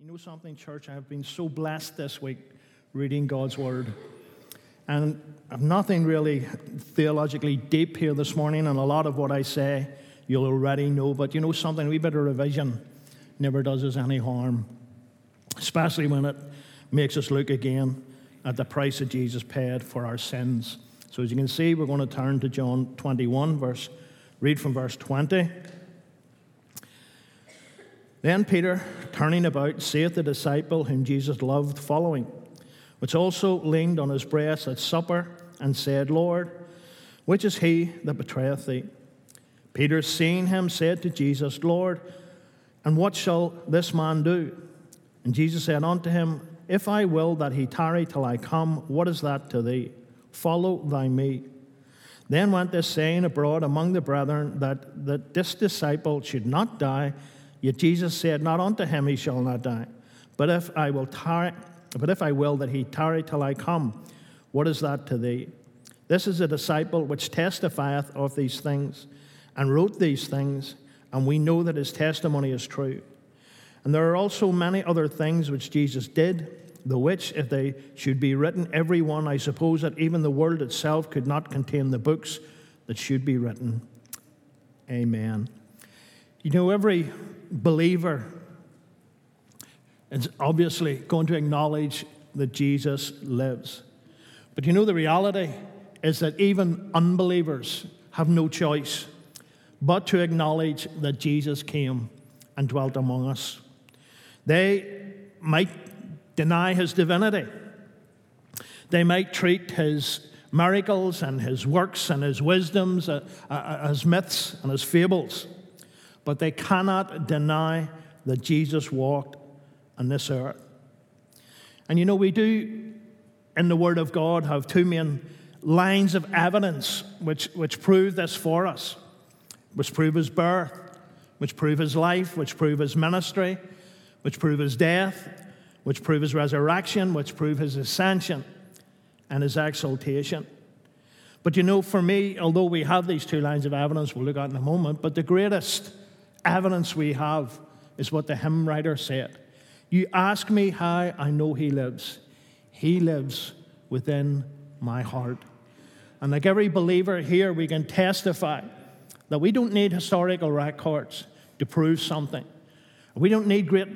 You know something, church? I have been so blessed this week reading God's Word. And I've nothing really theologically deep here this morning, and a lot of what I say you'll already know. But you know something? Bit of revision never does us any harm, especially when it makes us look again at the price that Jesus paid for our sins. So as you can see, we're going to turn to John 21, verse, read from verse 20. Then Peter, turning about, saith the disciple whom Jesus loved, following, which also leaned on his breast at supper, and said, Lord, which is he that betrayeth thee? Peter, seeing him, said to Jesus, Lord, and what shall this man do? And Jesus said unto him, If I will that he tarry till I come, what is that to thee? Follow thy me. Then went this saying abroad among the brethren that, that this disciple should not die. Yet Jesus said, Not unto him he shall not die, but if I will tarry, but if I will that he tarry till I come, what is that to thee? This is a disciple which testifieth of these things, and wrote these things, and we know that his testimony is true. And there are also many other things which Jesus did, the which, if they should be written, every one, I suppose that even the world itself could not contain the books that should be written. Amen. You know, every believer is obviously going to acknowledge that Jesus lives. But you know, the reality is that even unbelievers have no choice but to acknowledge that Jesus came and dwelt among us. They might deny his divinity, they might treat his miracles and his works and his wisdoms uh, uh, as myths and as fables but they cannot deny that Jesus walked on this earth. And you know, we do in the Word of God have two main lines of evidence which, which prove this for us, which prove his birth, which prove his life, which prove his ministry, which prove his death, which prove his resurrection, which prove his ascension and his exaltation. But you know, for me, although we have these two lines of evidence we'll look at in a moment, but the greatest evidence we have is what the hymn writer said. You ask me how I know he lives. He lives within my heart. And like every believer here, we can testify that we don't need historical records to prove something. We don't need great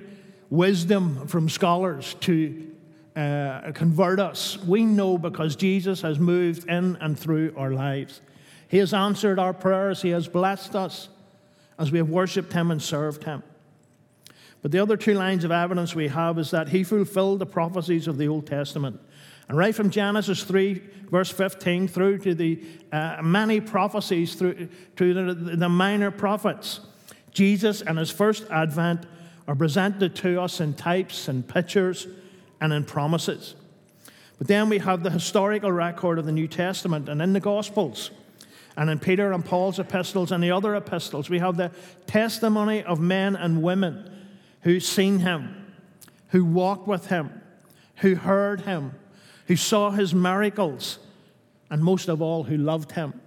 wisdom from scholars to uh, convert us. We know because Jesus has moved in and through our lives. He has answered our prayers, He has blessed us as we have worshipped him and served him. But the other two lines of evidence we have is that he fulfilled the prophecies of the Old Testament. And right from Genesis 3, verse 15, through to the uh, many prophecies, through to the, the minor prophets, Jesus and his first advent are presented to us in types and pictures and in promises. But then we have the historical record of the New Testament and in the Gospels. And in Peter and Paul's epistles and the other epistles, we have the testimony of men and women who seen him, who walked with him, who heard him, who saw his miracles, and most of all, who loved him.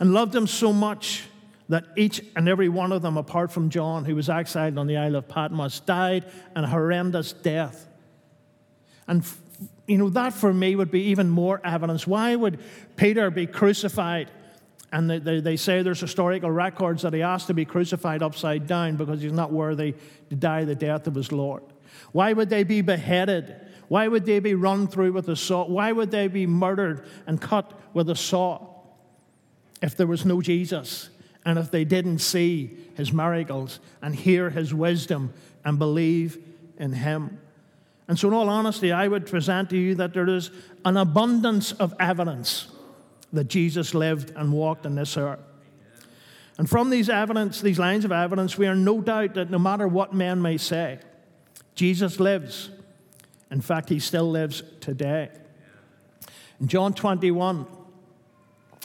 And loved him so much that each and every one of them, apart from John, who was exiled on the Isle of Patmos, died an horrendous death. And you know, that for me would be even more evidence. Why would Peter be crucified and they, they, they, say there's historical records that he asked to be crucified upside down because he's not worthy to die the death of his Lord. Why would they be beheaded? Why would they be run through with a saw? Why would they be murdered and cut with a saw if there was no Jesus and if they didn't see his miracles and hear his wisdom and believe in him? And so, in all honesty, I would present to you that there is an abundance of evidence that Jesus lived and walked on this earth. And from these evidence, these lines of evidence, we are no doubt that no matter what men may say, Jesus lives. In fact, he still lives today. In John 21,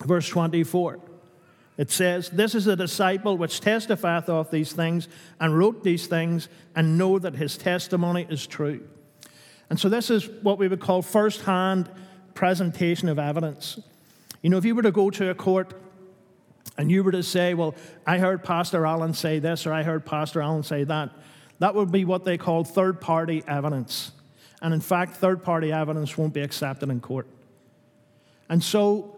verse 24, it says, This is a disciple which testifieth of these things and wrote these things and know that his testimony is true. And so this is what we would call first hand presentation of evidence. You know, if you were to go to a court and you were to say, Well, I heard Pastor Allen say this or I heard Pastor Allen say that, That would be what they call third party evidence. And in fact, third party evidence won't be accepted in court. And so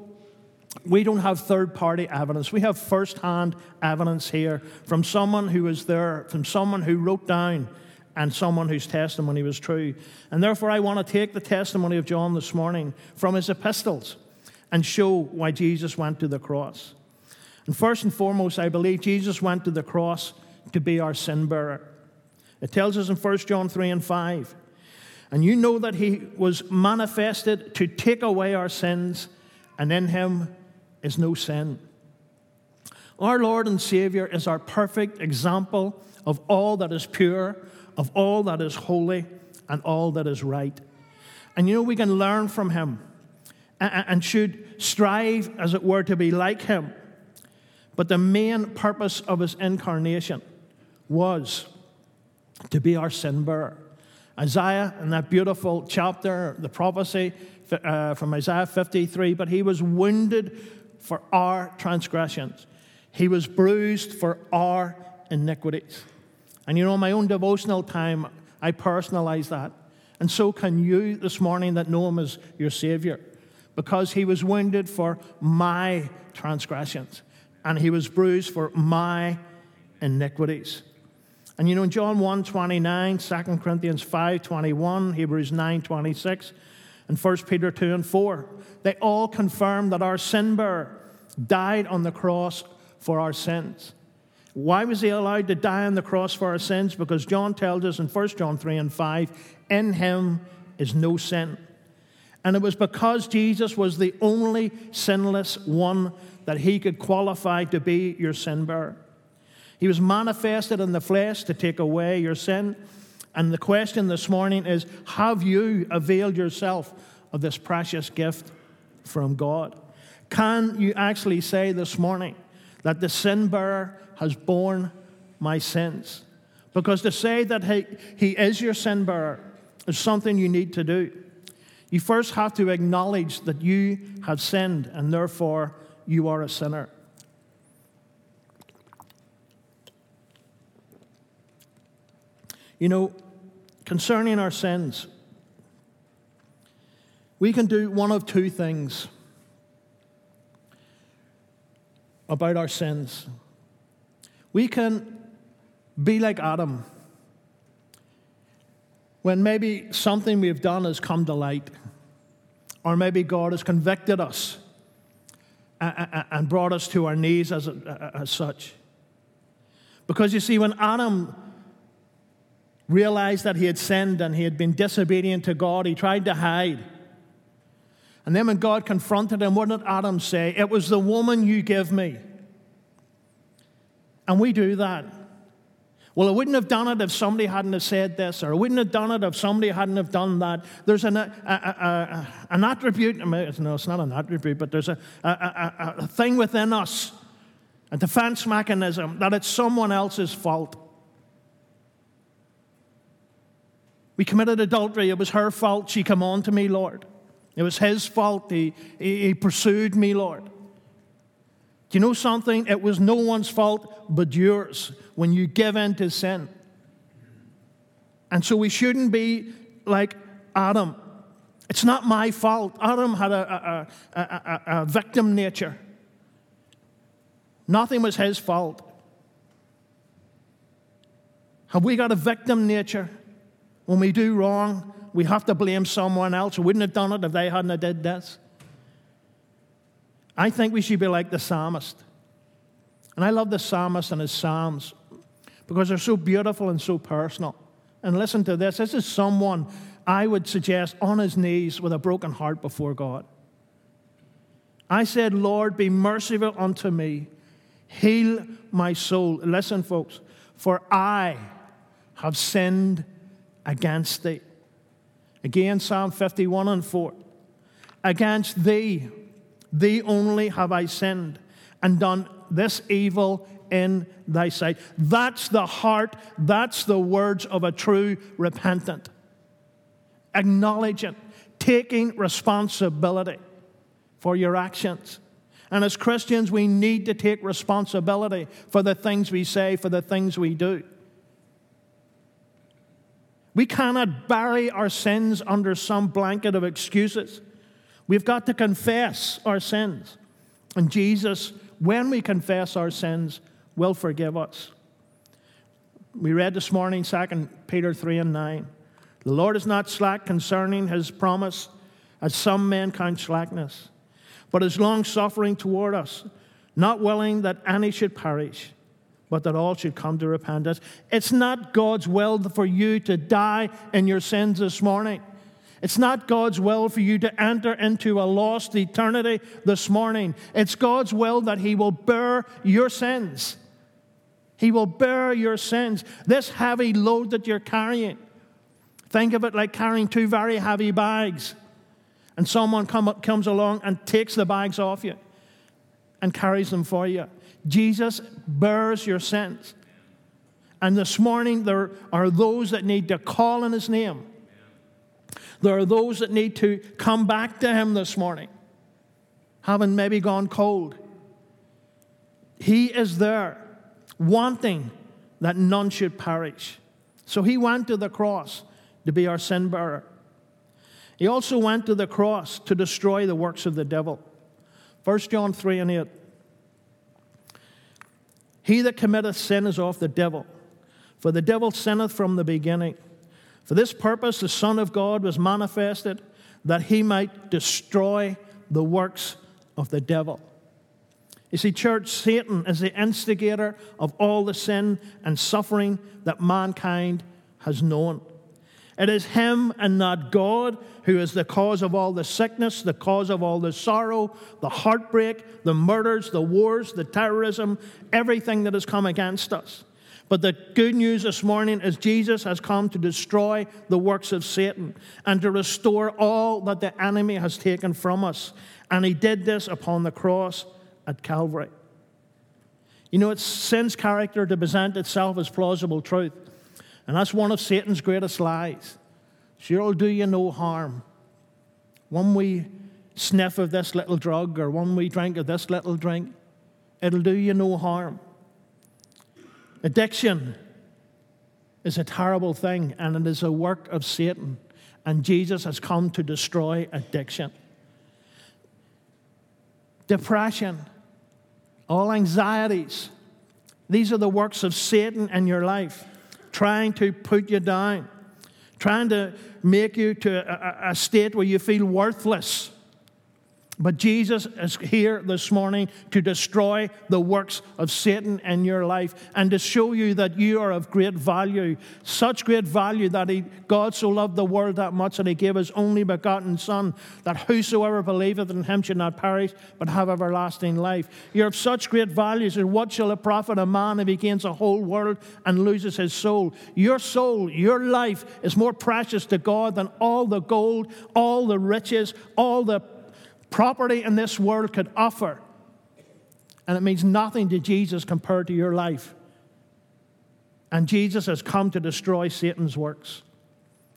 we don't have third party evidence. We have first hand evidence here from someone who was there, from someone who wrote down, and someone whose testimony was true. And therefore, I want to take the testimony of John this morning from his epistles and show why Jesus went to the cross. And first and foremost, I believe Jesus went to the cross to be our sin bearer. It tells us in 1 John 3 and 5. And you know that he was manifested to take away our sins, and in him is no sin. Our Lord and Savior is our perfect example of all that is pure, of all that is holy, and all that is right. And you know, we can learn from him and should strive, as it were, to be like him. But the main purpose of his incarnation was to be our sin bearer. Isaiah, in that beautiful chapter, the prophecy uh, from Isaiah 53, but he was wounded for our transgressions, he was bruised for our iniquities. And you know, my own devotional time, I personalize that. And so can you this morning that know him as your Savior, because he was wounded for my transgressions and he was bruised for my iniquities. And you know, in John 1 29, 2 Corinthians 5 21, Hebrews 9 26, and 1 Peter 2 and 4, they all confirm that our sin bearer died on the cross for our sins. Why was he allowed to die on the cross for our sins? Because John tells us in 1 John 3 and 5, in him is no sin. And it was because Jesus was the only sinless one that he could qualify to be your sin bearer. He was manifested in the flesh to take away your sin. And the question this morning is Have you availed yourself of this precious gift from God? Can you actually say this morning that the sin bearer has borne my sins? Because to say that he, he is your sin bearer is something you need to do. You first have to acknowledge that you have sinned and therefore you are a sinner. You know, concerning our sins, we can do one of two things about our sins. We can be like Adam when maybe something we've done has come to light, or maybe God has convicted us and brought us to our knees as, as such. Because you see, when Adam realized that he had sinned and he had been disobedient to God, he tried to hide. And then when God confronted him, what did Adam say? It was the woman you give me. And we do that. Well, I wouldn't have done it if somebody hadn't have said this, or I wouldn't have done it if somebody hadn't have done that. There's an, a, a, a, an attribute, no, it's not an attribute, but there's a, a thing within us, a defense mechanism, that it's someone else's fault. We committed adultery. It was her fault. She came on to me, Lord. It was his fault. He, he, he pursued me, Lord. Do you know something? It was no one's fault but yours when you give in to sin. And so we shouldn't be like Adam. It's not my fault. Adam had a, a, a, a, victim nature. Nothing was his fault. Have we got a victim nature? When we do wrong, we have to blame someone else. We wouldn't have done it if they hadn't did this. I think we should be like the psalmist. And I love the psalmist and his psalms because they're so beautiful and so personal. And listen to this this is someone I would suggest on his knees with a broken heart before God. I said, Lord, be merciful unto me, heal my soul. Listen, folks, for I have sinned against thee. Again, Psalm 51 and 4. Against thee, thee only have I sinned and done this evil in thy sight. That's the heart, that's the words of a true repentant. Acknowledging, taking responsibility for your actions. And as Christians, we need to take responsibility for the things we say, for the things we do. We cannot bury our sins under some blanket of excuses. We've got to confess our sins. And Jesus, when we confess our sins, will forgive us. We read this morning 2 Peter 3 and 9. The Lord is not slack concerning his promise, as some men count slackness, but is long suffering toward us, not willing that any should perish, but that all should come to repentance. It's not God's will for you to die in your sins this morning. It's not God's will for you to enter into a lost eternity this morning. It's God's will that He will bear your sins. He will bear your sins. This heavy load that you're carrying. Think of it like carrying two very heavy bags, and someone come, comes along and takes the bags off you and carries them for you. Jesus bears your sins. And this morning, there are those that need to call on his name. There are those that need to come back to him this morning, having maybe gone cold. He is there, wanting that none should perish. So he went to the cross to be our sin bearer. He also went to the cross to destroy the works of the devil. 1 John 3 and 8. He that committeth sin is of the devil, for the devil sinneth from the beginning. For this purpose the Son of God was manifested, that he might destroy the works of the devil. You see, church, Satan is the instigator of all the sin and suffering that mankind has known. It is Him and not God who is the cause of all the sickness, the cause of all the sorrow, the heartbreak, the murders, the wars, the terrorism, everything that has come against us. But the good news this morning is Jesus has come to destroy the works of Satan and to restore all that the enemy has taken from us. And He did this upon the cross at Calvary. You know, it's sin's character to present itself as plausible truth. And that's one of Satan's greatest lies. Sure, it'll do you no harm. One wee sniff of this little drug or one wee drink of this little drink, it'll do you no harm. Addiction is a terrible thing and it is a work of Satan. And Jesus has come to destroy addiction. Depression, all anxieties, these are the works of Satan in your life trying to put you down, trying to make you to a, a state where you feel worthless. But Jesus is here this morning to destroy the works of Satan in your life and to show you that you are of great value. Such great value that he, God so loved the world that much that he gave his only begotten Son, that whosoever believeth in him should not perish but have everlasting life. You're of such great value. So, what shall it profit a man if he gains a whole world and loses his soul? Your soul, your life is more precious to God than all the gold, all the riches, all the property in this world could offer. And it means nothing to Jesus compared to your life. And Jesus has come to destroy Satan's works.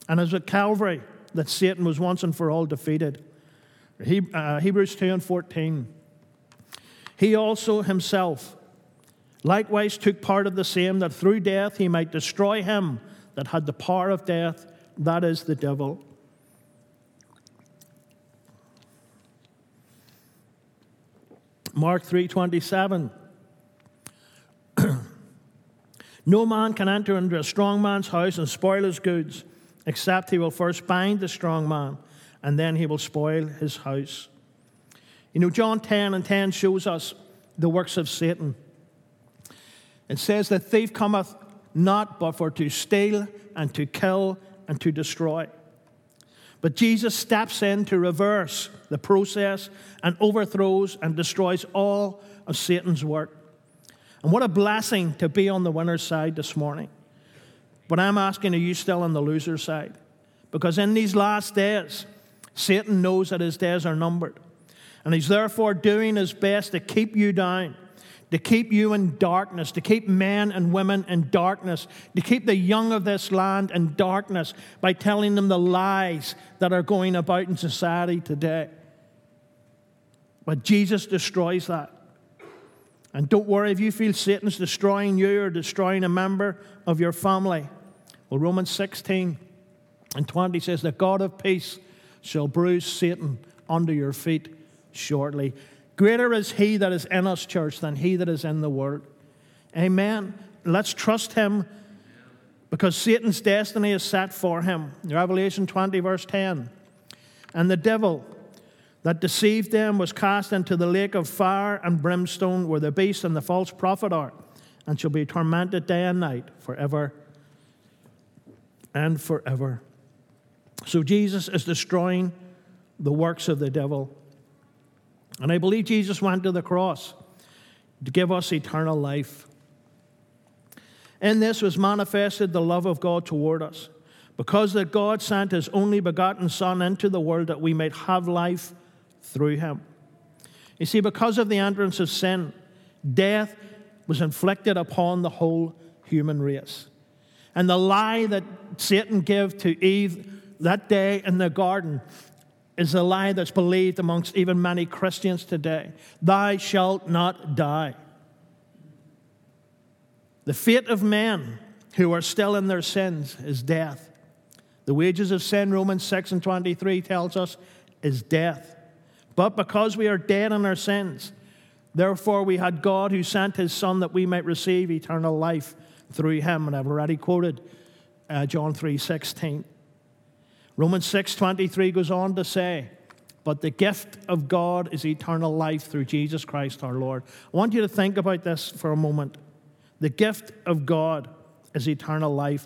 And as at Calvary that Satan was once and for all defeated. He, uh, Hebrews 2 and 14. He also himself likewise took part of the same, that through death he might destroy him that had the power of death, that is the devil Mark 3:27 No man can enter into a strong man's house and spoil his goods except he will first bind the strong man and then he will spoil his house. You know John 10 and 10 shows us the works of Satan. It says the thief cometh not but for to steal and to kill and to destroy. But Jesus steps in to reverse the process and overthrows and destroys all of Satan's work. And what a blessing to be on the winner's side this morning. But I'm asking, are you still on the loser's side? Because in these last days, Satan knows that his days are numbered. And he's therefore doing his best to keep you down to keep you in darkness, to keep men and women in darkness, to keep the young of this land in darkness by telling them the lies that are going about in society today. But Jesus destroys that. And don't worry if you feel Satan's destroying you or destroying a member of your family. Well, Romans 16 And 20 says, The God of peace shall bruise Satan under your feet shortly. Greater is he that is in us, church, than he that is in the world. Amen. Let's trust him because Satan's destiny is set for him. Revelation 20, verse 10. And the devil that deceived them was cast into the lake of fire and brimstone, where the beast and the false prophet are, and shall be tormented day and night forever and forever. So Jesus is destroying the works of the devil. And I believe Jesus went to the cross to give us eternal life. In this was manifested the love of God toward us, because that God sent his only begotten Son into the world that we might have life through him. You see, because of the entrance of sin, death was inflicted upon the whole human race. And the lie that Satan gave to Eve that day in the garden is a lie that's believed amongst even many Christians today. Thou shalt not die. The fate of men who are still in their sins is death. The wages of sin, Romans 6 and 23 tells us, is death. But because we are dead in our sins, therefore we had God who sent his Son that we might receive eternal life through him. And I've already quoted uh, John 3 16. Romans 6 23 goes on to say, But the gift of God is eternal life through Jesus Christ our Lord. I want you to think about this for a moment. The gift of God is eternal life.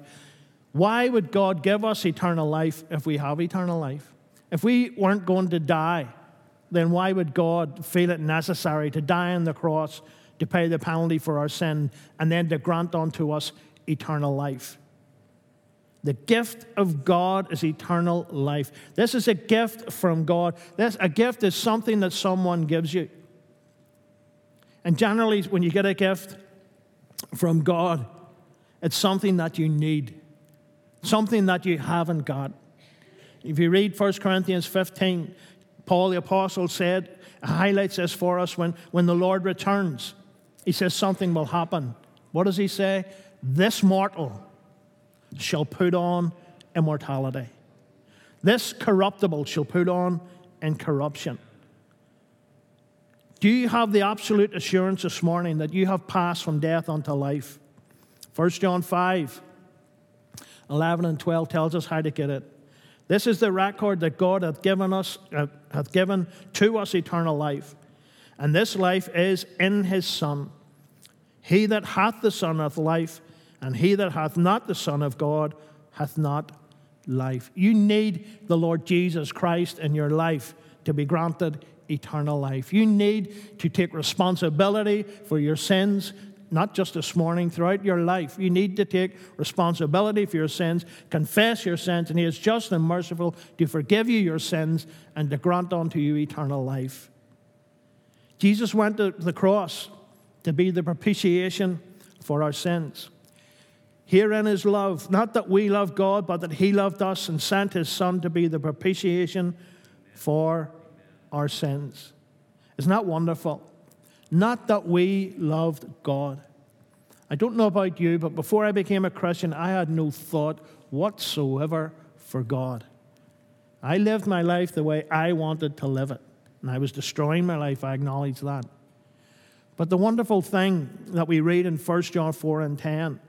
Why would God give us eternal life if we have eternal life? If we weren't going to die, then why would God feel it necessary to die on the cross to pay the penalty for our sin and then to grant unto us eternal life? The gift of God is eternal life. This is a gift from God. This, a gift is something that someone gives you. And generally, when you get a gift, from God. It's something that you need, something that you haven't got. If you read 1 Corinthians 15, Paul the Apostle said, highlights this for us when, when the Lord returns. He says something will happen. What does he say? This mortal shall put on immortality. This corruptible shall put on incorruption. Do you have the absolute assurance this morning that you have passed from death unto life? 1 John 5, 11 and 12 tells us how to get it. This is the record that God hath given us, uh, hath given to us eternal life. And this life is in his Son. He that hath the Son hath life, and he that hath not the Son of God hath not life. You need the Lord Jesus Christ in your life to be granted eternal life. You need to take responsibility for your sins, not just this morning, throughout your life. You need to take responsibility for your sins, confess your sins, and He is just and merciful to forgive you your sins and to grant unto you eternal life. Jesus went to the cross to be the propitiation for our sins. Herein is love, not that we love God, but that He loved us and sent His Son to be the propitiation for our sins. Isn't that wonderful? Not that we loved God. I don't know about you, but before I became a Christian, I had no thought whatsoever for God. I lived my life the way I wanted to live it, and I was destroying my life, I acknowledge that. But the wonderful thing that we read in 1 John 4 and 10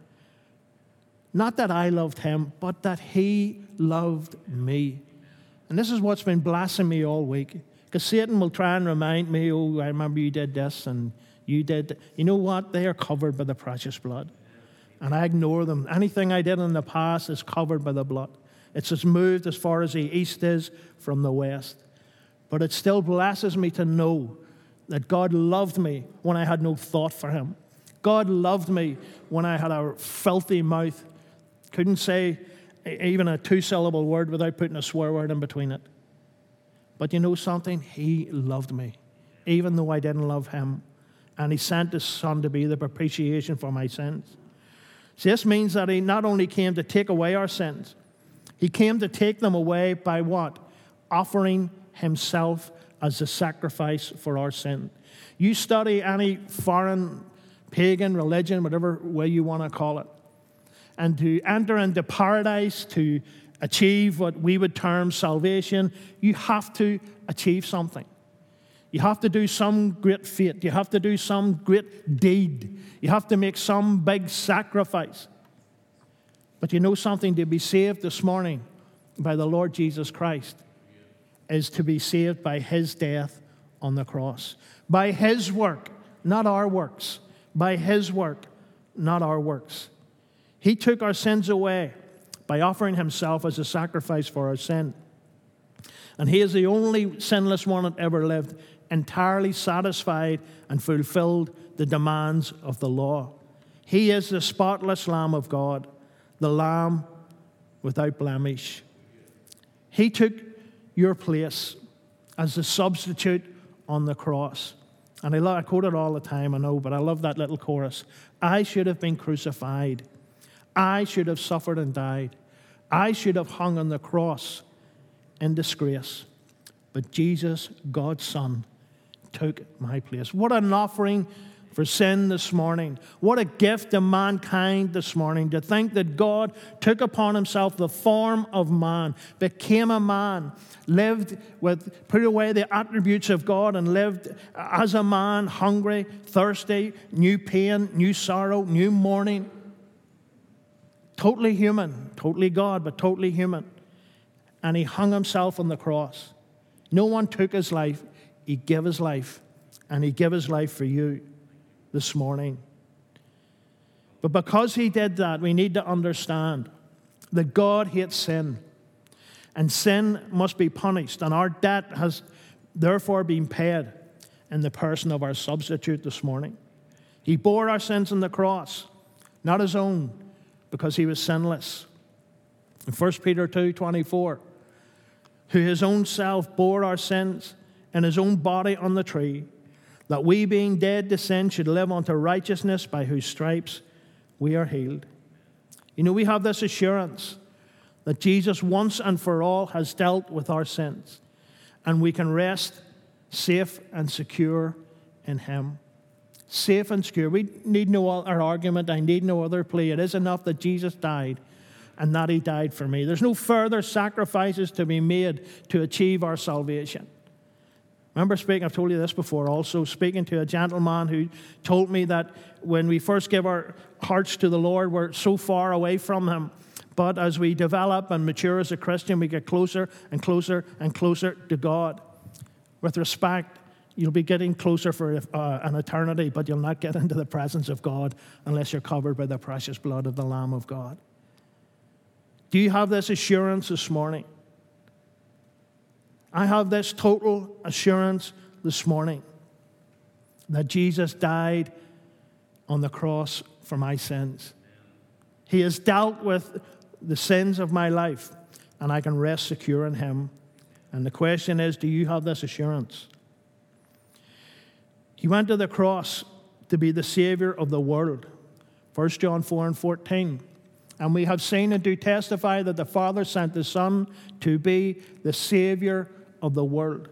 not that I loved him, but that he loved me. And this is what's been blessing me all week. Because Satan will try and remind me, oh, I remember you did this and you did. You know what? They are covered by the precious blood. And I ignore them. Anything I did in the past is covered by the blood. It's as moved as far as the east is from the west. But it still blesses me to know that God loved me when I had no thought for Him. God loved me when I had a filthy mouth, couldn't say even a two syllable word without putting a swear word in between it. But you know something? He loved me, even though I didn't love him. And he sent his son to be the propitiation for my sins. See, this means that he not only came to take away our sins, he came to take them away by what? Offering himself as a sacrifice for our sin. You study any foreign pagan religion, whatever way you want to call it, and to enter into paradise, to achieve what we would term salvation, you have to achieve something. You have to do some great feat. You have to do some great deed. You have to make some big sacrifice. But you know something to be saved this morning by the Lord Jesus Christ is to be saved by his death on the cross, by his work, not our works, by his work, not our works. He took our sins away by offering himself as a sacrifice for our sin. And he is the only sinless one that ever lived, entirely satisfied and fulfilled the demands of the law. He is the spotless Lamb of God, the Lamb without blemish. He took your place as a substitute on the cross. And I, I quote it all the time, I know, but I love that little chorus. I should have been crucified. I should have suffered and died. I should have hung on the cross in disgrace. But Jesus, God's Son, took my place. What an offering for sin this morning. What a gift to mankind this morning to think that God took upon himself the form of man, became a man, lived with, put away the attributes of God and lived as a man, hungry, thirsty, new pain, new sorrow, new mourning. Totally human, totally God, but totally human. And he hung himself on the cross. No one took his life, he gave his life, and he gave his life for you this morning. But because he did that, we need to understand that God hates sin. And sin must be punished. And our debt has therefore been paid in the person of our substitute this morning. He bore our sins on the cross, not his own, because he was sinless. In 1 Peter 2 24, who his own self bore our sins in his own body on the tree that we, being dead to sin, should live unto righteousness, by whose stripes we are healed. You know, we have this assurance that Jesus once and for all has dealt with our sins, and we can rest safe and secure in Him. Safe and secure. We need no other argument. I need no other plea. It is enough that Jesus died and that He died for me. There's no further sacrifices to be made to achieve our salvation. Remember speaking, I've told you this before also, speaking to a gentleman who told me that when we first give our hearts to the Lord, we're so far away from Him. But as we develop and mature as a Christian, we get closer and closer and closer to God. With respect, you'll be getting closer for uh, an eternity, but you'll not get into the presence of God unless you're covered by the precious blood of the Lamb of God. Do you have this assurance this morning? I have this total assurance this morning that Jesus died on the cross for my sins. He has dealt with the sins of my life, and I can rest secure in Him. And the question is do you have this assurance? He went to the cross to be the Savior of the world. 1 John 4 and 14. And we have seen and do testify that the Father sent the Son to be the Savior of the world.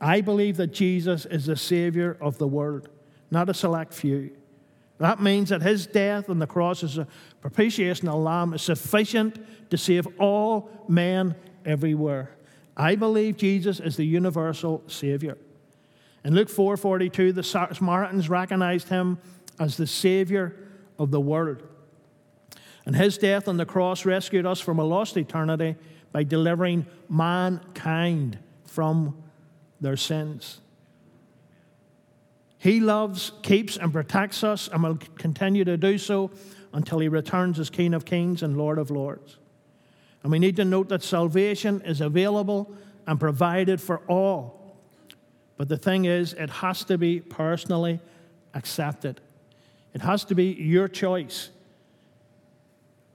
I believe that Jesus is the Savior of the world, not a select few. That means that his death on the cross as a propitiation of lamb is sufficient to save all men everywhere. I believe Jesus is the universal Savior. In Luke 4:42, the Samaritans recognized him as the Savior of the world. And his death on the cross rescued us from a lost eternity by delivering mankind from their sins. He loves, keeps, and protects us and will continue to do so until He returns as King of Kings and Lord of Lords. And we need to note that salvation is available and provided for all. But the thing is, it has to be personally accepted. It has to be your choice,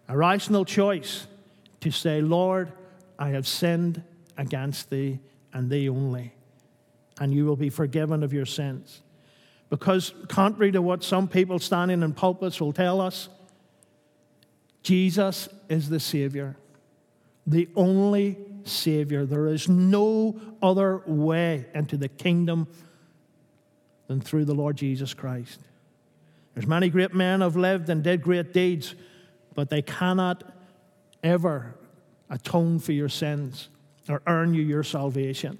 a rational choice to say, Lord, I have sinned against thee and thee only, and you will be forgiven of your sins. Because, contrary to what some people standing in pulpits will tell us, Jesus is the Savior, the only Savior. There is no other way into the kingdom than through the Lord Jesus Christ. There's many great men have lived and did great deeds, but they cannot ever atone for your sins or earn you your salvation.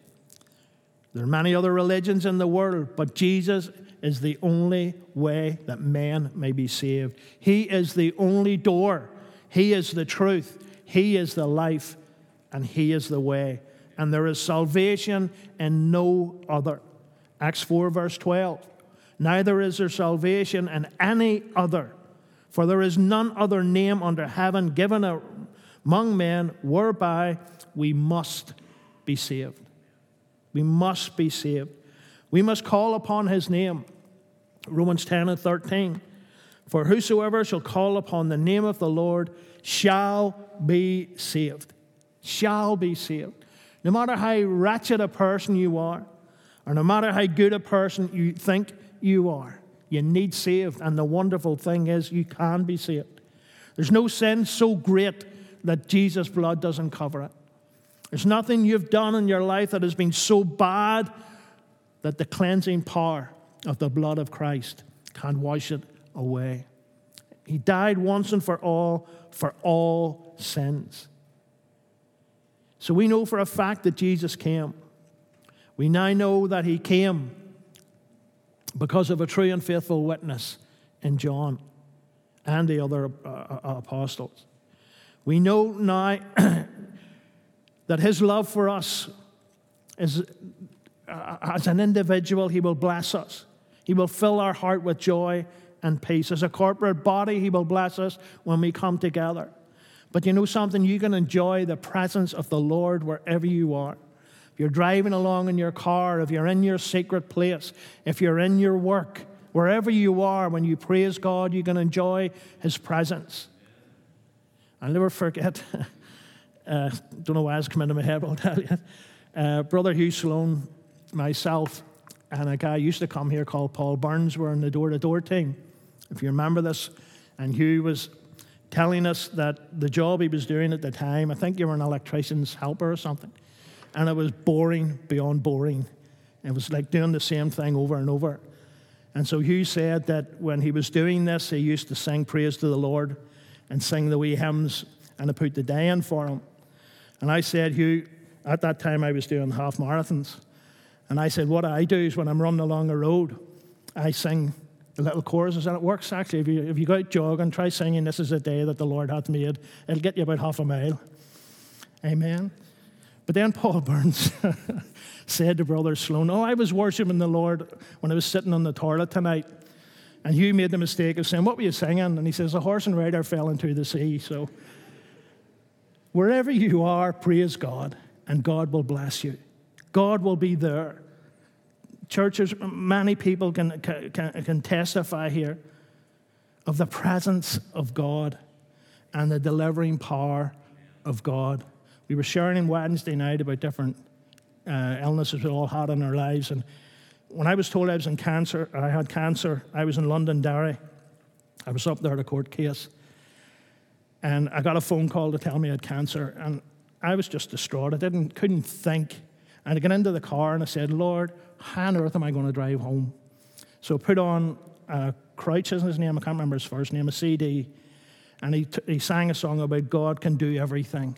There are many other religions in the world, but Jesus is the only way that man may be saved. He is the only door. He is the truth. He is the life, and He is the way. And there is salvation in no other. Acts 4, verse 12. Neither is there salvation in any other, for there is none other name under heaven given among men whereby we must be saved. We must be saved. We must call upon his name. Romans 10 and 13. For whosoever shall call upon the name of the Lord shall be saved. Shall be saved. No matter how wretched a person you are, or no matter how good a person you think you are, you need saved. And the wonderful thing is, you can be saved. There's no sin so great that Jesus' blood doesn't cover it. There's nothing you've done in your life that has been so bad that the cleansing power of the blood of Christ can wash it away. He died once and for all for all sins. So we know for a fact that Jesus came. We now know that he came because of a true and faithful witness in John and the other uh, uh apostles. We know now that His love for us is, uh, as an individual, He will bless us. He will fill our heart with joy and peace. As a corporate body, He will bless us when we come together. But you know something? You can enjoy the presence of the Lord wherever you are. If you're driving along in your car, if you're in your secret place, if you're in your work, wherever you are, when you praise God, you can enjoy His presence. I'll never forget Uh, don't know why it's come into my head, I'll tell you. Uh, Brother Hugh Sloan, myself, and a guy used to come here called Paul Burns were in the door to door team. If you remember this, and Hugh was telling us that the job he was doing at the time, I think you were an electrician's helper or something, and it was boring beyond boring. It was like doing the same thing over and over. And so Hugh said that when he was doing this, he used to sing praise to the Lord and sing the wee hymns, and put the day in for him. And I said, Hugh, at that time I was doing half marathons. And I said, what I do is when I'm running along a road, I sing the little choruses, and it works actually. If you, if you go out jogging, try singing, This is a day that the Lord hath made. It'll get you about half a mile. Amen. But then Paul Burns said to Brother Sloan, Oh, I was worshiping the Lord when I was sitting on the toilet tonight. And Hugh made the mistake of saying, What were you singing? And he says, A horse and rider fell into the sea. So Wherever you are, praise God, and God will bless you. God will be there. Churches, many people can, can, can testify here of the presence of God and the delivering power of God. We were sharing on Wednesday night about different uh, illnesses we all had in our lives. And when I was told I was in cancer, I had cancer, I was in Londonderry. I was up there at a court case. And I got a phone call to tell me I had cancer, and I was just distraught. I didn't, couldn't think. And I got into the car and I said, Lord, how on earth am I going to drive home? So put on uh, Crouch, isn't his name? I can't remember his first name, a CD. And he, t- he sang a song about God can do everything.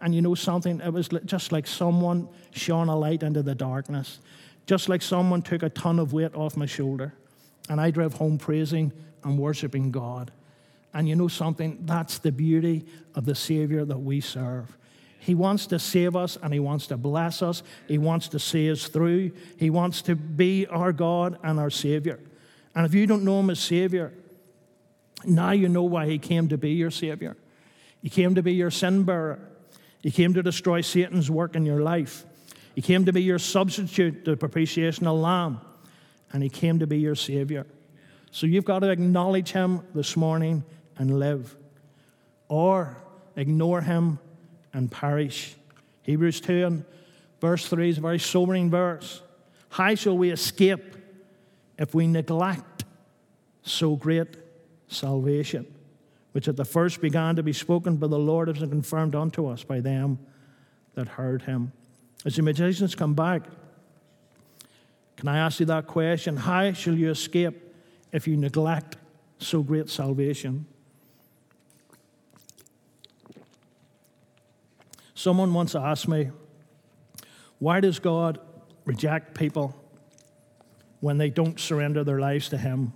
And you know something? It was just like someone shone a light into the darkness, just like someone took a ton of weight off my shoulder. And I drove home praising and worshiping God. And you know something? That's the beauty of the Savior that we serve. He wants to save us and He wants to bless us. He wants to see us through. He wants to be our God and our Savior. And if you don't know Him as Savior, now you know why He came to be your Savior. He came to be your sin bearer. He came to destroy Satan's work in your life. He came to be your substitute, the propitiational lamb. And He came to be your Savior. So you've got to acknowledge Him this morning and live, or ignore him and perish. Hebrews 2 and verse 3 is a very sobering verse. How shall we escape if we neglect so great salvation, which at the first began to be spoken by the Lord been confirmed unto us by them that heard him? As the musicians come back, can I ask you that question? How shall you escape if you neglect so great salvation? Someone once asked me, Why does God reject people when they don't surrender their lives to Him?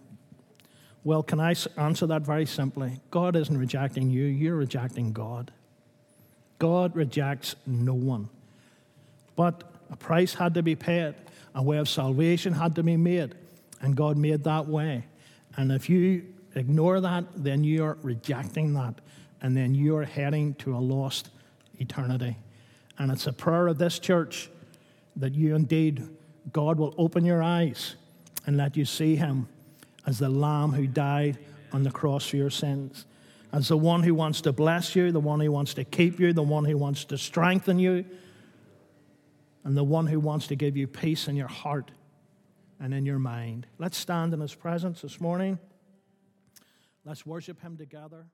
Well, can I answer that very simply? God isn't rejecting you, you're rejecting God. God rejects no one. But a price had to be paid, a way of salvation had to be made, and God made that way. And if you ignore that, then you're rejecting that, and then you're heading to a lost eternity. And it's a prayer of this church that you indeed, God will open your eyes and let you see Him as the Lamb who died on the cross for your sins, as the one who wants to bless you, the one who wants to keep you, the one who wants to strengthen you, and the one who wants to give you peace in your heart and in your mind. Let's stand in His presence this morning. Let's worship Him together.